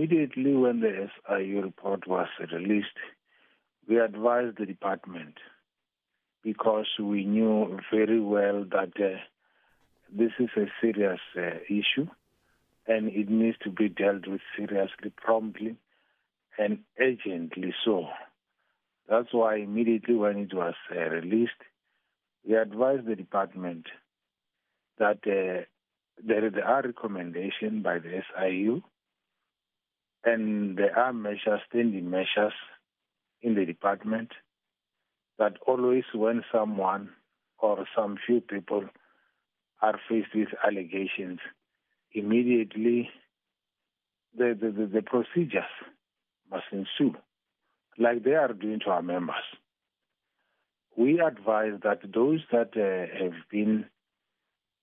immediately when the SIU report was released, we advised the department because we knew very well that uh, this is a serious uh, issue and it needs to be dealt with seriously, promptly, and urgently so. That's why immediately when it was uh, released, we advised the department that uh, there are recommendations by the SIU and there are measures, standing measures in the department that always when someone or some few people are faced with allegations, immediately the, the, the, the procedures must ensue, like they are doing to our members. We advise that those that uh, have been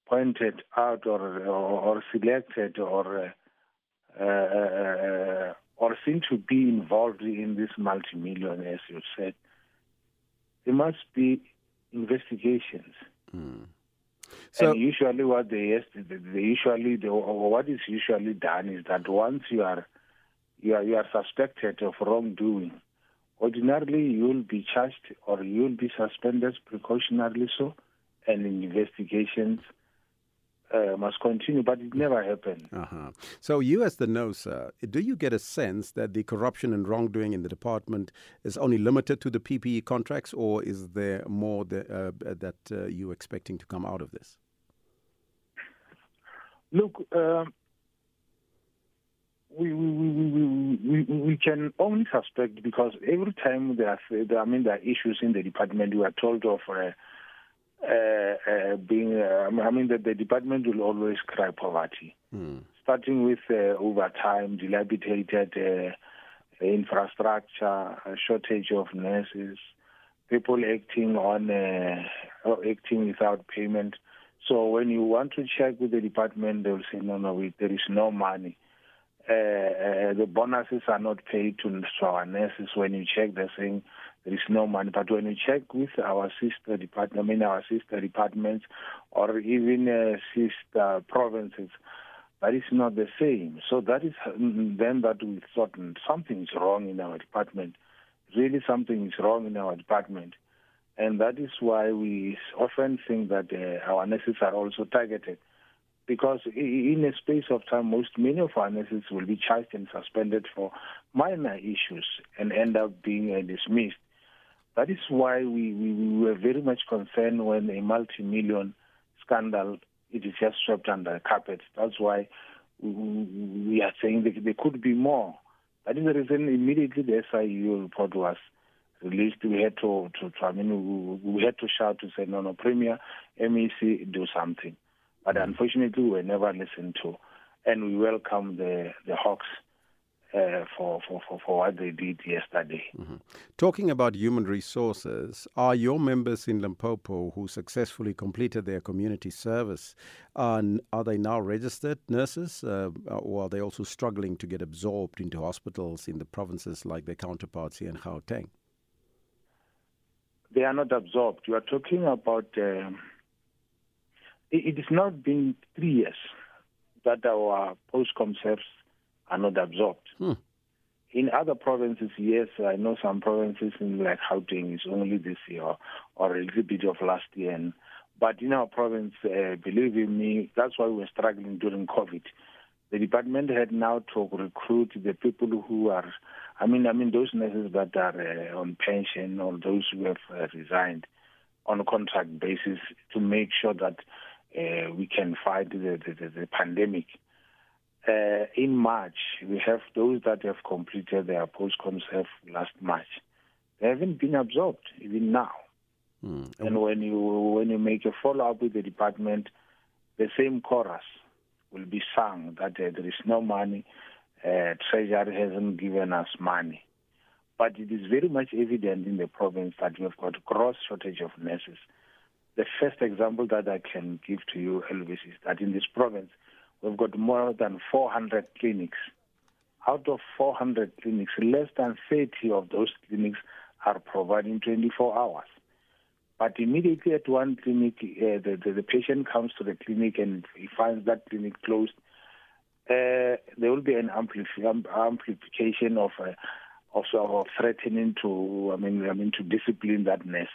pointed out or, or, or selected or uh, uh, uh or seem to be involved in this multi-million, as you said, there must be investigations. Mm. So and usually, what they, they usually the, what is usually done is that once you are you are you are suspected of wrongdoing, ordinarily you will be charged or you will be suspended precautionarily so, and investigations uh, must continue, but it never happened. Uh-huh. So, you as DENOSA, do you get a sense that the corruption and wrongdoing in the department is only limited to the PPE contracts, or is there more that, uh, that uh, you're expecting to come out of this? Look, um, we, we, we, we, we can only suspect because every time there are, I mean, there are issues in the department, we are told of uh, being, uh, I mean, that the department will always cry poverty, mm. starting with uh, overtime, dilapidated uh, infrastructure, shortage of nurses, people acting on acting without payment. So when you want to check with the department, they will say, no, no, we, there is no money. Uh, uh, the bonuses are not paid to, to our nurses. When you check, they're saying there is no money. But when you check with our sister department, I mean our sister departments or even uh, sister provinces, that is not the same. So that is then that we thought something is wrong in our department. Really, something is wrong in our department. And that is why we often think that uh, our nurses are also targeted. Because in a space of time, most many of our nurses will be charged and suspended for minor issues and end up being uh, dismissed. That is why we, we, we were very much concerned when a multi-million scandal it is just swept under the carpet. That's why we, we are saying that there could be more. That is the reason immediately the SIU report was released. We had to, to, to I mean, we, we, had to shout to say, no, no, Premier, MEC, do something. But mm. unfortunately, we were never listened to. And we welcome the, the Hawks uh, for, for, for, for what they did yesterday. Mm-hmm. Talking about human resources, are your members in Limpopo who successfully completed their community service, uh, are they now registered nurses uh, or are they also struggling to get absorbed into hospitals in the provinces like their counterparts here in Gauteng? They are not absorbed. You are talking about, um, it, it is now been three years that our post-com service are not absorbed. Hmm. In other provinces, yes, I know some provinces in like Gauteng is only this year or a little bit of last year. And, but in our province, uh, believe in me, that's why we're struggling during COVID. The department had now to recruit the people who are, I mean, I mean those nurses that are uh, on pension or those who have uh, resigned on a contract basis to make sure that uh, we can fight the, the, the, the pandemic uh, in March, we have those that have completed their post-com last March. They haven't been absorbed even now. Mm. And when you when you make a follow-up with the department, the same chorus will be sung that uh, there is no money, uh, Treasury hasn't given us money. But it is very much evident in the province that we have got gross shortage of nurses. The first example that I can give to you, Elvis, is that in this province, we've got more than 400 clinics. Out of 400 clinics, less than 30 of those clinics are providing 24 hours. But immediately at one clinic, uh, the, the, the, patient comes to the clinic and he finds that clinic closed. uh, there will be an amplification of uh, also of threatening to, I mean, I mean, to discipline that nurse.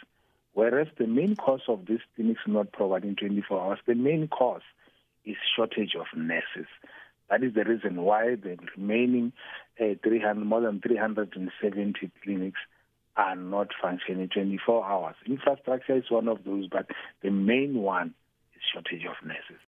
Whereas the main cause of this clinics not providing 24 hours, the main cause is shortage of nurses. That is the reason why the remaining uh, 300, more than 370 clinics are not functioning 24 hours. Infrastructure is one of those, but the main one is shortage of nurses.